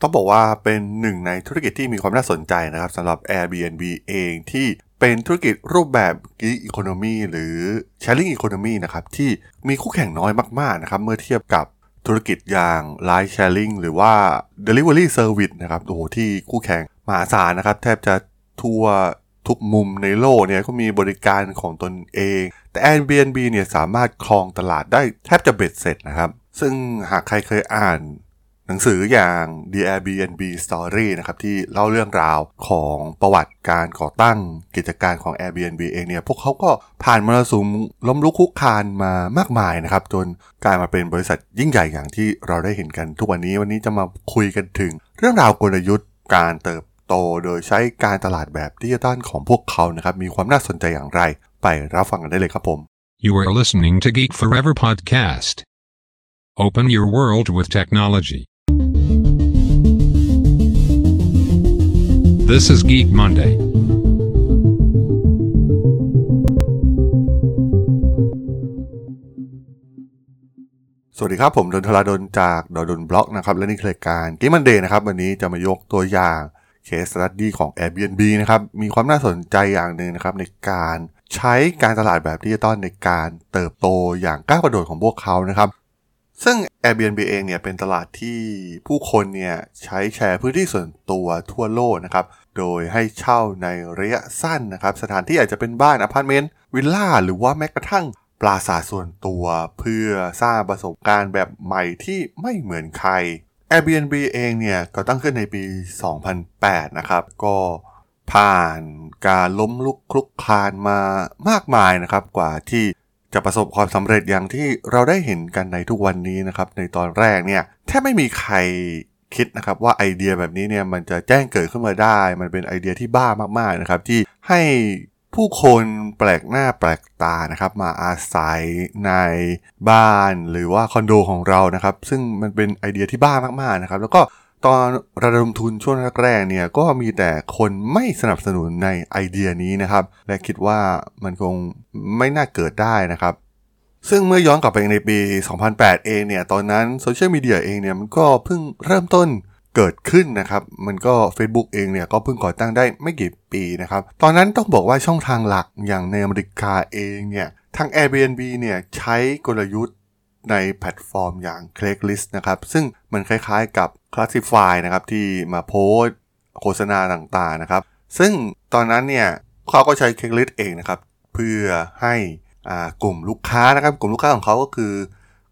ต้องบอกว่าเป็นหนึ่งในธุรกิจที่มีความน่าสนใจนะครับสำหรับ Airbnb เองที่เป็นธุรกิจรูปแบบ Gig Economy หรือ Sharing Economy นะครับที่มีคู่แข่งน้อยมากๆนะครับเมื่อเทียบกับธุรกิจอย่าง Ride Sharing หรือว่า Delivery Service นะครับโอ้โหที่คู่แข่งมหาศาลนะครับ แทบจะทั่วทุกมุมในโลกเนี่ยก็มีบริการของตนเอง แต่ Airbnb เนี่ยสามารถครองตลาดได้แทบจะเบ็ดเสร็จนะครับ ซึ่งหากใครเคยอ่าน หนังสืออย่าง The Airbnb Story นะครับที่เล่าเรื่องราวของประวัติการก่อตั้งกิจการของ Airbnb เองเนี่ยพวกเขาก็ผ่านมรสุมล้มลุกคุกคานมามากมายนะครับ จนกลายมาเป็นบริษัทยิ่งใหญ่อย่างที่เราได้เห็นกันทุกวันนี้วันนี้จะมาคุยกันถึง เรื่องราวกลยุทธ์การเติบโตโดยใช้การตลาดแบบดิจิตอลของพวกเขานะครับมีความน่าสนใจอย่างไร ไปรับฟังกันได้เลยครับผม You are listening to Geek Forever podcast. Open your world with technology. This is Geek Monday. สวัสดีครับ ผมดนทราดนจากดดนบล็อกนะครับ และนี่คือรายการกิมันเดย์นะครับ วันนี้จะมายกตัวอย่างcase study ของ Airbnb นะครับ มีความน่าสนใจอย่างหนึ่งนะครับ ในการใช้การตลาดแบบดิจิตอลในการเติบโตอย่างก้าวกระโดดของพวกเขานะครับ ซึ่ง Airbnb เองเนี่ยเป็นตลาดที่ผู้คนเนี่ยใช้แชร์พื้นที่ส่วนตัวทั่วโลกนะครับ โดยให้เช่าในระยะสั้นนะครับ สถานที่อาจจะเป็นบ้านอพาร์ตเมนต์วิลล่าหรือว่าแม้กระทั่งปราสาทส่วนตัว เพื่อสร้างประสบการณ์แบบใหม่ที่ไม่เหมือนใคร Airbnb เองเนี่ยก็ตั้งขึ้นในปี 2008 นะครับ ก็ผ่านการล้มลุกคลุกคลานมามากมายนะครับ กว่าที่ จะประสบความสำเร็จอย่างที่เราได้เห็นกันในทุกวันนี้นะครับ ในตอนแรกเนี่ยแทบไม่มีใครคิดนะครับว่าไอเดียแบบนี้เนี่ยมันจะแจ้งเกิดขึ้นมาได้ มันเป็นไอเดียที่บ้ามากๆนะครับ ที่ให้ผู้คนแปลกหน้าแปลกตานะครับ มาอาศัยในบ้านหรือว่าคอนโดของเรานะครับ ซึ่งมันเป็นไอเดียที่บ้ามากๆนะครับ แล้วก็ ตอนระดมทุนช่วงแรกๆเนี่ยก็มีแต่คนไม่สนับสนุนในไอเดียนี้นะครับ และคิดว่ามันคงไม่น่าเกิดได้นะครับ ซึ่งเมื่อย้อนกลับไปในปี 2008 เองเนี่ย ตอนนั้นโซเชียลมีเดียเองเนี่ยมันก็เพิ่งเริ่มต้นเกิดขึ้นนะครับ มันก็ Facebook เองเนี่ยก็เพิ่งก่อตั้งได้ไม่กี่ปีนะครับ ตอนนั้นต้องบอกว่าช่องทางหลักอย่างในอเมริกาเองเนี่ยทาง Airbnb เนี่ยใช้กลยุทธ์ ในแพลตฟอร์มอย่าง Craigslist นะครับ ซึ่งมันคล้ายๆกับ Classify นะครับ ที่มาโพสโฆษณาต่างๆนะครับ ซึ่งตอนนั้นเนี่ยเขาก็ใช้ Craigslist เองนะครับ เพื่อให้กลุ่มลูกค้านะครับ กลุ่มลูกค้าของเขาก็คือ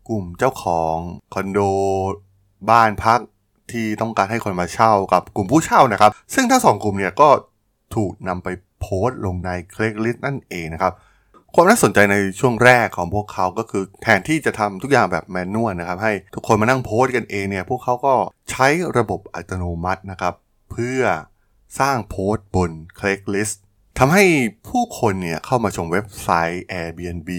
กลุ่มเจ้าของคอนโดบ้านพักที่ต้องการให้คนมาเช่ากับกลุ่มผู้เช่านะครับ ซึ่งทั้งสองกลุ่มเนี่ยก็ถูกนำไปโพสต์ลงใน Craigslist นั่นเองนะครับ ความน่าสนใจในช่วงแรกของพวกเขาก็คือแทนที่จะทำทุกอย่างแบบแมนนวลนะครับ ให้ทุกคนมานั่งโพสต์กันเองเนี่ย พวกเขาก็ใช้ระบบอัตโนมัตินะครับ เพื่อสร้างโพสต์บน Craigslist ทำให้ผู้คนเนี่ยเข้ามาชมเว็บไซต์ Airbnb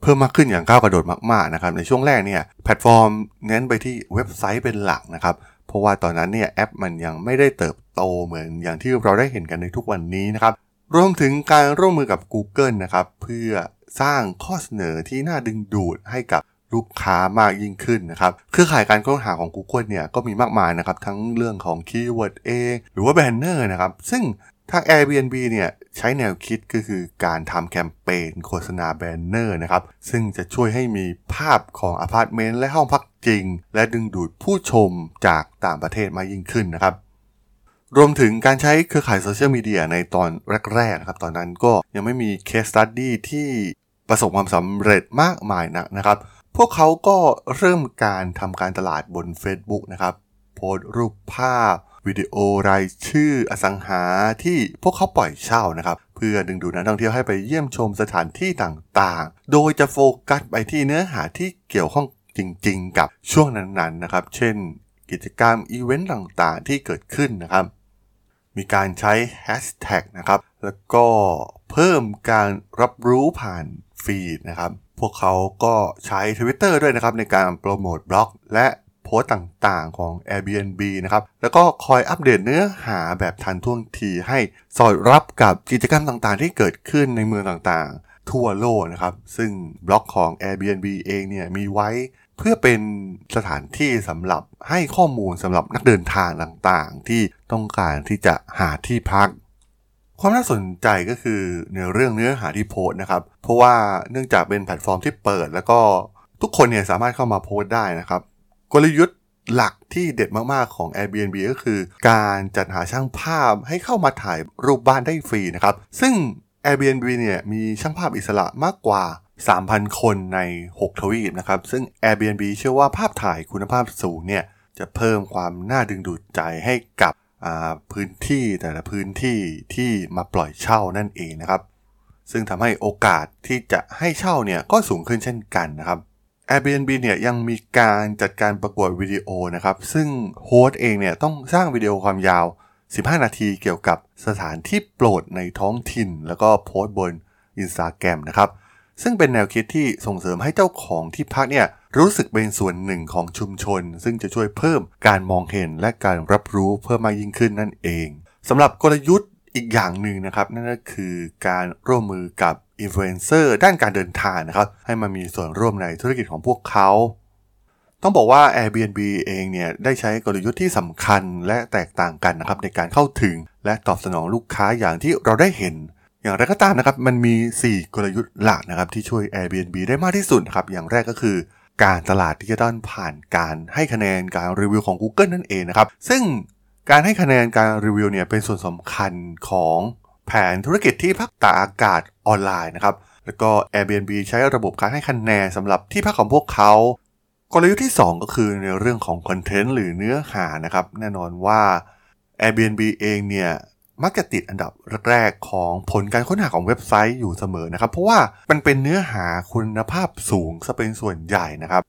เพิ่มมากขึ้นอย่างก้าวกระโดดมากๆนะครับ ในช่วงแรกเนี่ยแพลตฟอร์มเน้นไปที่เว็บไซต์เป็นหลักนะครับ เพราะว่าตอนนั้นเนี่ยแอปมันยังไม่ได้เติบโตเหมือนอย่างที่เราได้เห็นกันในทุกวันนี้นะครับ รวมถึงการร่วมมือกับ Google นะครับ เพื่อสร้างข้อเสนอที่น่าดึงดูดให้กับลูกค้ามากยิ่งขึ้นนะครับเครือข่ายการค้นหาของ Google เนี่ยก็มีมากมายนะครับ ทั้งเรื่องของ keyword เองหรือว่า banner นะครับ ซึ่งทาง Airbnb เนี่ยใช้แนวคิดก็คือการทำแคมเปญโฆษณา banner นะครับ ซึ่งจะช่วยให้มีภาพของอพาร์ตเมนต์และห้องพักจริง และดึงดูดผู้ชมจากต่างประเทศมากยิ่งขึ้นนะครับ รวมถึงการใช้เครือข่ายโซเชียลมีเดียในตอนแรกๆนะครับ ตอนนั้นก็ยังไม่มี case study ที่ประสบความสำเร็จมากมายนะนะครับ พวกเขาก็เริ่มการทำการตลาดบน Facebook นะครับ โพสรูปภาพ วิดีโอรายชื่ออสังหาที่พวกเขาปล่อยเช่านะครับ เพื่อดึงดูดนักท่องเที่ยวให้ไปเยี่ยมชมสถานที่ต่างๆ โดยจะโฟกัสไปที่เนื้อหาที่เกี่ยวข้องจริง ๆ กับช่วงนั้นๆนะครับ เช่น กิจกรรมอีเวนต์ต่างๆ ที่เกิดขึ้นนะครับ มีการใช้แฮชแท็กนะครับ แล้วก็เพิ่มการรับรู้ผ่านฟีดนะครับ พวกเขาก็ใช้ Twitter ด้วยนะครับ ในการโปรโมทบล็อก และโพสต์ต่างๆของ Airbnb นะครับ แล้วก็คอยอัปเดตเนื้อหาแบบทันท่วงทีให้สอดรับกับกิจกรรมต่างๆ ที่เกิดขึ้นในเมืองต่างๆ ทั่วโลกนะครับ ซึ่งบล็อกของ Airbnb เองเนี่ยมีไว้ เพื่อเป็นสถานที่สำหรับให้ข้อมูลสำหรับนักเดินทางต่างๆ ที่ต้องการที่จะหาที่พัก ความน่าสนใจก็คือในเรื่องเนื้อหาที่โพสนะครับ เพราะว่าเนื่องจากเป็นแพลตฟอร์มที่เปิด แล้วก็ทุกคนเนี่ยสามารถเข้ามาโพสได้นะครับ กลยุทธ์หลักที่เด็ดมากๆของ Airbnb ก็คือ การจัดหาช่างภาพให้เข้ามาถ่ายรูปบ้านได้ฟรีนะครับ ซึ่ง Airbnb เนี่ยมีช่างภาพอิสระมากกว่า 3,000 คนใน 6 ทวีปนะครับ ซึ่ง Airbnb เชื่อว่าภาพถ่ายคุณภาพสูงเนี่ยจะเพิ่มความน่าดึงดูดใจให้กับพื้นที่แต่ละพื้นที่ที่มาปล่อยเช่านั่นเองนะครับ ซึ่งทำให้โอกาสที่จะให้เช่าเนี่ยก็สูงขึ้นเช่นกันนะครับ Airbnb เนี่ยยังมีการจัดการประกวดวิดีโอนะครับ ซึ่ง host เองเนี่ยต้องสร้างวิดีโอความยาว 15 นาทีเกี่ยวกับสถานที่โปรดในท้องถิ่น แล้วก็โพสต์บน Instagram นะครับ ซึ่งเป็นแนวคิดที่ส่งเสริมให้เจ้าของที่พักเนี่ยรู้สึกเป็นส่วนหนึ่งของชุมชน ซึ่งจะช่วยเพิ่มการมองเห็นและการรับรู้เพิ่มมากยิ่งขึ้นนั่นเองสำหรับกลยุทธ์อีกอย่างหนึ่งนะครับ นั่นก็คือการร่วมมือกับอินฟลูเอนเซอร์ด้านการเดินทางนะครับ ให้มามีส่วนร่วมในธุรกิจของพวกเขา ต้องบอกว่า Airbnb เองเนี่ยได้ใช้กลยุทธ์ที่สำคัญและแตกต่างกันนะครับในการเข้าถึง และตอบสนองลูกค้าอย่างที่เราได้เห็น อย่างไรก็ตามนะครับมันมี 4 กลยุทธ์หลักนะครับที่ช่วย Airbnb ได้มากที่สุดครับอย่างแรกก็คือการตลาดดิจิทัลผ่านการให้คะแนนการรีวิวของ Google นั่นเองนะครับซึ่งการให้คะแนนการรีวิวเนี่ยเป็นส่วนสำคัญของแผนธุรกิจที่พักตากอากาศออนไลน์นะครับแล้วก็ Airbnb ใช้ระบบการให้คะแนนสำหรับที่พักของพวกเขา กลยุทธ์ที่ 2 ก็คือในเรื่องของคอนเทนต์หรือเนื้อหานะครับแน่นอนว่า Airbnb เองเนี่ย มักจะติดอันดับแรกๆของผลการค้นหาของเว็บไซต์อยู่เสมอนะครับ เพราะว่ามันเป็นเนื้อหาคุณภาพสูงซะเป็นส่วนใหญ่นะครับ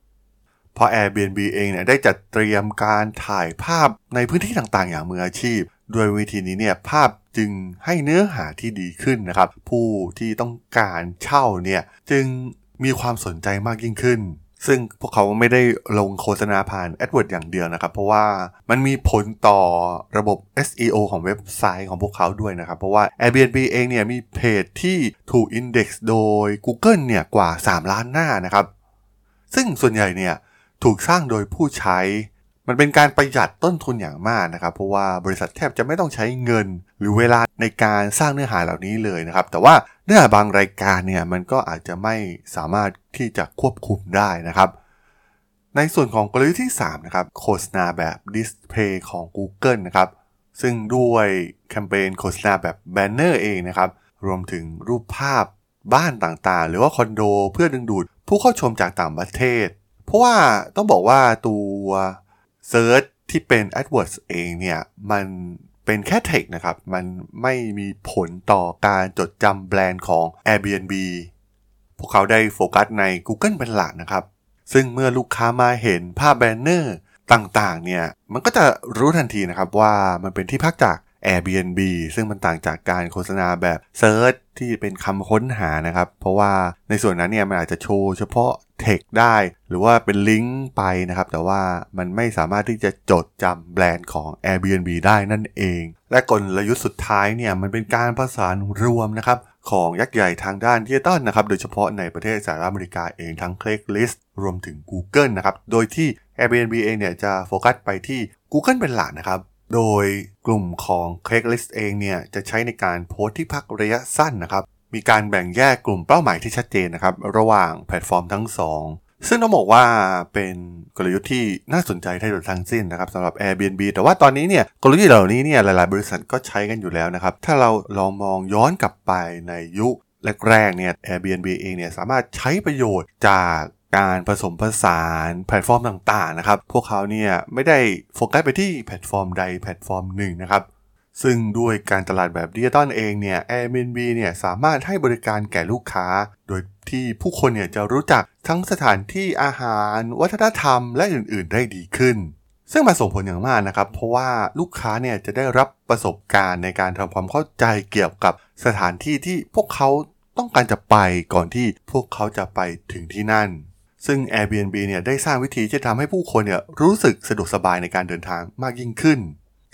เพราะ Airbnb เองเนี่ยได้จัดเตรียมการถ่ายภาพในพื้นที่ต่างๆ อย่างมืออาชีพ ด้วยวิธีนี้เนี่ยภาพจึงให้เนื้อหาที่ดีขึ้นนะครับ ผู้ที่ต้องการเช่าเนี่ยจึงมีความสนใจมากยิ่งขึ้น ซึ่งพวกเขาไม่ได้ลงโฆษณาผ่าน AdWords อย่างเดียวนะครับ เพราะว่ามันมีผลต่อระบบ SEO ของเว็บไซต์ของพวกเขาด้วยนะครับ เพราะว่า Airbnb เองเนี่ยมีเพจที่ถูก Index โดย Google เนี่ยกว่า 3 ล้านหน้านะครับ ซึ่งส่วนใหญ่เนี่ยถูกสร้างโดยผู้ใช้ มันเป็นการประหยัดต้นทุนอย่างมากนะครับ เพราะว่าบริษัทแทบจะไม่ต้องใช้เงิน หรือเวลาในการสร้างเนื้อหาเหล่านี้เลยนะครับ แต่ว่า เนื้อหาบางรายการเนี่ยมันก็อาจจะไม่สามารถที่จะควบคุมได้นะครับ ในส่วนของกลยุทธ์ที่3นะครับโฆษณาแบบดิสเพย์ของ Google นะครับซึ่งด้วยแคมเปญโฆษณาแบบแบนเนอร์เองนะครับรวมถึงรูปภาพบ้านต่างๆ หรือว่าคอนโดเพื่อดึงดูด ผู้เข้าชมจากต่างประเทศ เพราะว่าต้องบอกว่าตัว search ที่เป็น AdWords เองเนี่ยมัน เป็นแค่เทคนะครับ มันไม่มีผลต่อการจดจำแบรนด์ของ Airbnb พวกเขาได้โฟกัสใน Google เป็นหลักนะครับ ซึ่งเมื่อลูกค้ามาเห็นภาพ banner ต่างๆ เนี่ย มันก็จะรู้ทันทีนะครับว่ามันเป็นที่พักจาก Airbnb ซึ่งมันต่างจากการโฆษณาแบบ search ที่เป็นคำค้นหานะครับ เพราะว่าในส่วนนั้นเนี่ยมันอาจจะโชว์เฉพาะเทคได้ หรือว่าเป็นลิงก์ไปนะครับ แต่ว่ามันไม่สามารถที่จะจดจำแบรนด์ของ Airbnb ได้นั่นเอง และกลยุทธ์สุดท้ายเนี่ยมันเป็นการประสานรวมนะครับของยักษ์ใหญ่ทางด้านดิจิตอลนะครับ โดยเฉพาะในประเทศสหรัฐอเมริกาเองทั้ง Craigslist รวมถึง Google นะครับ โดยที่ Airbnb เองเนี่ยจะโฟกัสไปที่ Google เป็นหลักนะครับ โดยกลุ่มของ Craigslist เองเนี่ยจะใช้ในการโพสต์ที่พักระยะสั้นนะครับ มีการแบ่งแยกกลุ่มเป้าหมายที่ชัดเจนนะครับ ระหว่างแพลตฟอร์มทั้งสองซึ่งต้องบอกว่าเป็นกลยุทธ์ที่น่าสนใจทั้งหมดทั้งสิ้นนะครับสำหรับ Airbnb แต่ว่าตอนนี้เนี่ยกลยุทธ์เหล่านี้เนี่ยหลายๆ บริษัทก็ใช้กันอยู่แล้วนะครับ ถ้าเราลองมองย้อนกลับไปในยุคแรกๆเนี่ย Airbnb เองเนี่ยสามารถใช้ประโยชน์จาก การผสมผสานแพลตฟอร์มต่างๆนะครับ พวกเขาเนี่ยไม่ได้โฟกัสไปที่แพลตฟอร์มใดแพลตฟอร์มหนึ่งนะครับ ซึ่งด้วยการตลาดแบบดิจิตอลเองเนี่ย Airbnb เนี่ยสามารถให้บริการแก่ลูกค้า โดยที่ผู้คนเนี่ยจะรู้จักทั้งสถานที่อาหาร วัฒนธรรมและอื่นๆ ได้ดีขึ้น ซึ่งมาส่งผลอย่างมากนะครับ เพราะว่าลูกค้าเนี่ยจะได้รับประสบการณ์ในการทำความเข้าใจเกี่ยวกับสถานที่ที่พวกเขาต้องการจะไปก่อนที่พวกเขาจะไปถึงที่นั่น ซึ่ง Airbnb เนี่ยได้สร้างวิธีที่จะทำให้ผู้คนเนี่ยรู้สึกสะดวกสบายในการเดินทางมากยิ่งขึ้น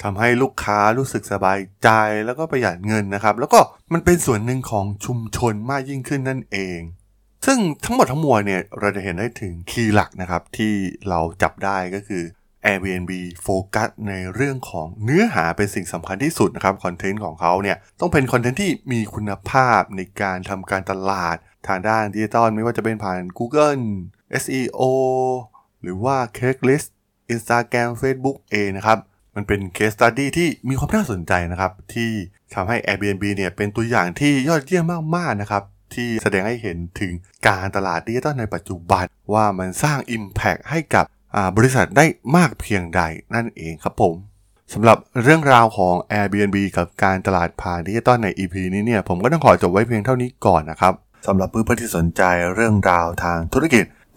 ทำให้ลูกค้ารู้สึกสบายใจแล้วก็ประหยัดเงินนะครับ แล้วก็มันเป็นส่วนหนึ่งของชุมชนมากยิ่งขึ้นนั่นเอง ซึ่งทั้งหมดทั้งมวลเนี่ยเราจะเห็นได้ถึงคีย์หลักนะครับ ที่เราจับได้ก็คือ Airbnb โฟกัสในเรื่องของเนื้อหาเป็นสิ่งสำคัญที่สุดนะครับคอนเทนต์ของเขาเนี่ยต้องเป็นคอนเทนต์ที่มีคุณภาพในการทำการตลาดทางด้านดิจิตอลไม่ว่าจะเป็นผ่าน Google SEO หรือว่า Craigslist Instagram Facebook เองนะครับ มันเป็น case study ที่มีความน่าสนใจนะครับ ที่ทำให้ Airbnb เนี่ยเป็นตัวอย่างที่ยอดเยี่ยมมากๆนะครับ ที่แสดงให้เห็นถึงการตลาดดิจิตอลในปัจจุบัน ว่ามันสร้าง Impact ให้กับบริษัทได้มากเพียงใดนั่นเองครับผมสำหรับเรื่องราวของ Airbnb กับการตลาดผ่านดิจิตอลใน EP นี้เนี่ยผมก็ต้องขอจบไว้เพียงเท่านี้ก่อนนะครับสำหรับเพื่อนๆที่สนใจเรื่องราวทางธุรกิจ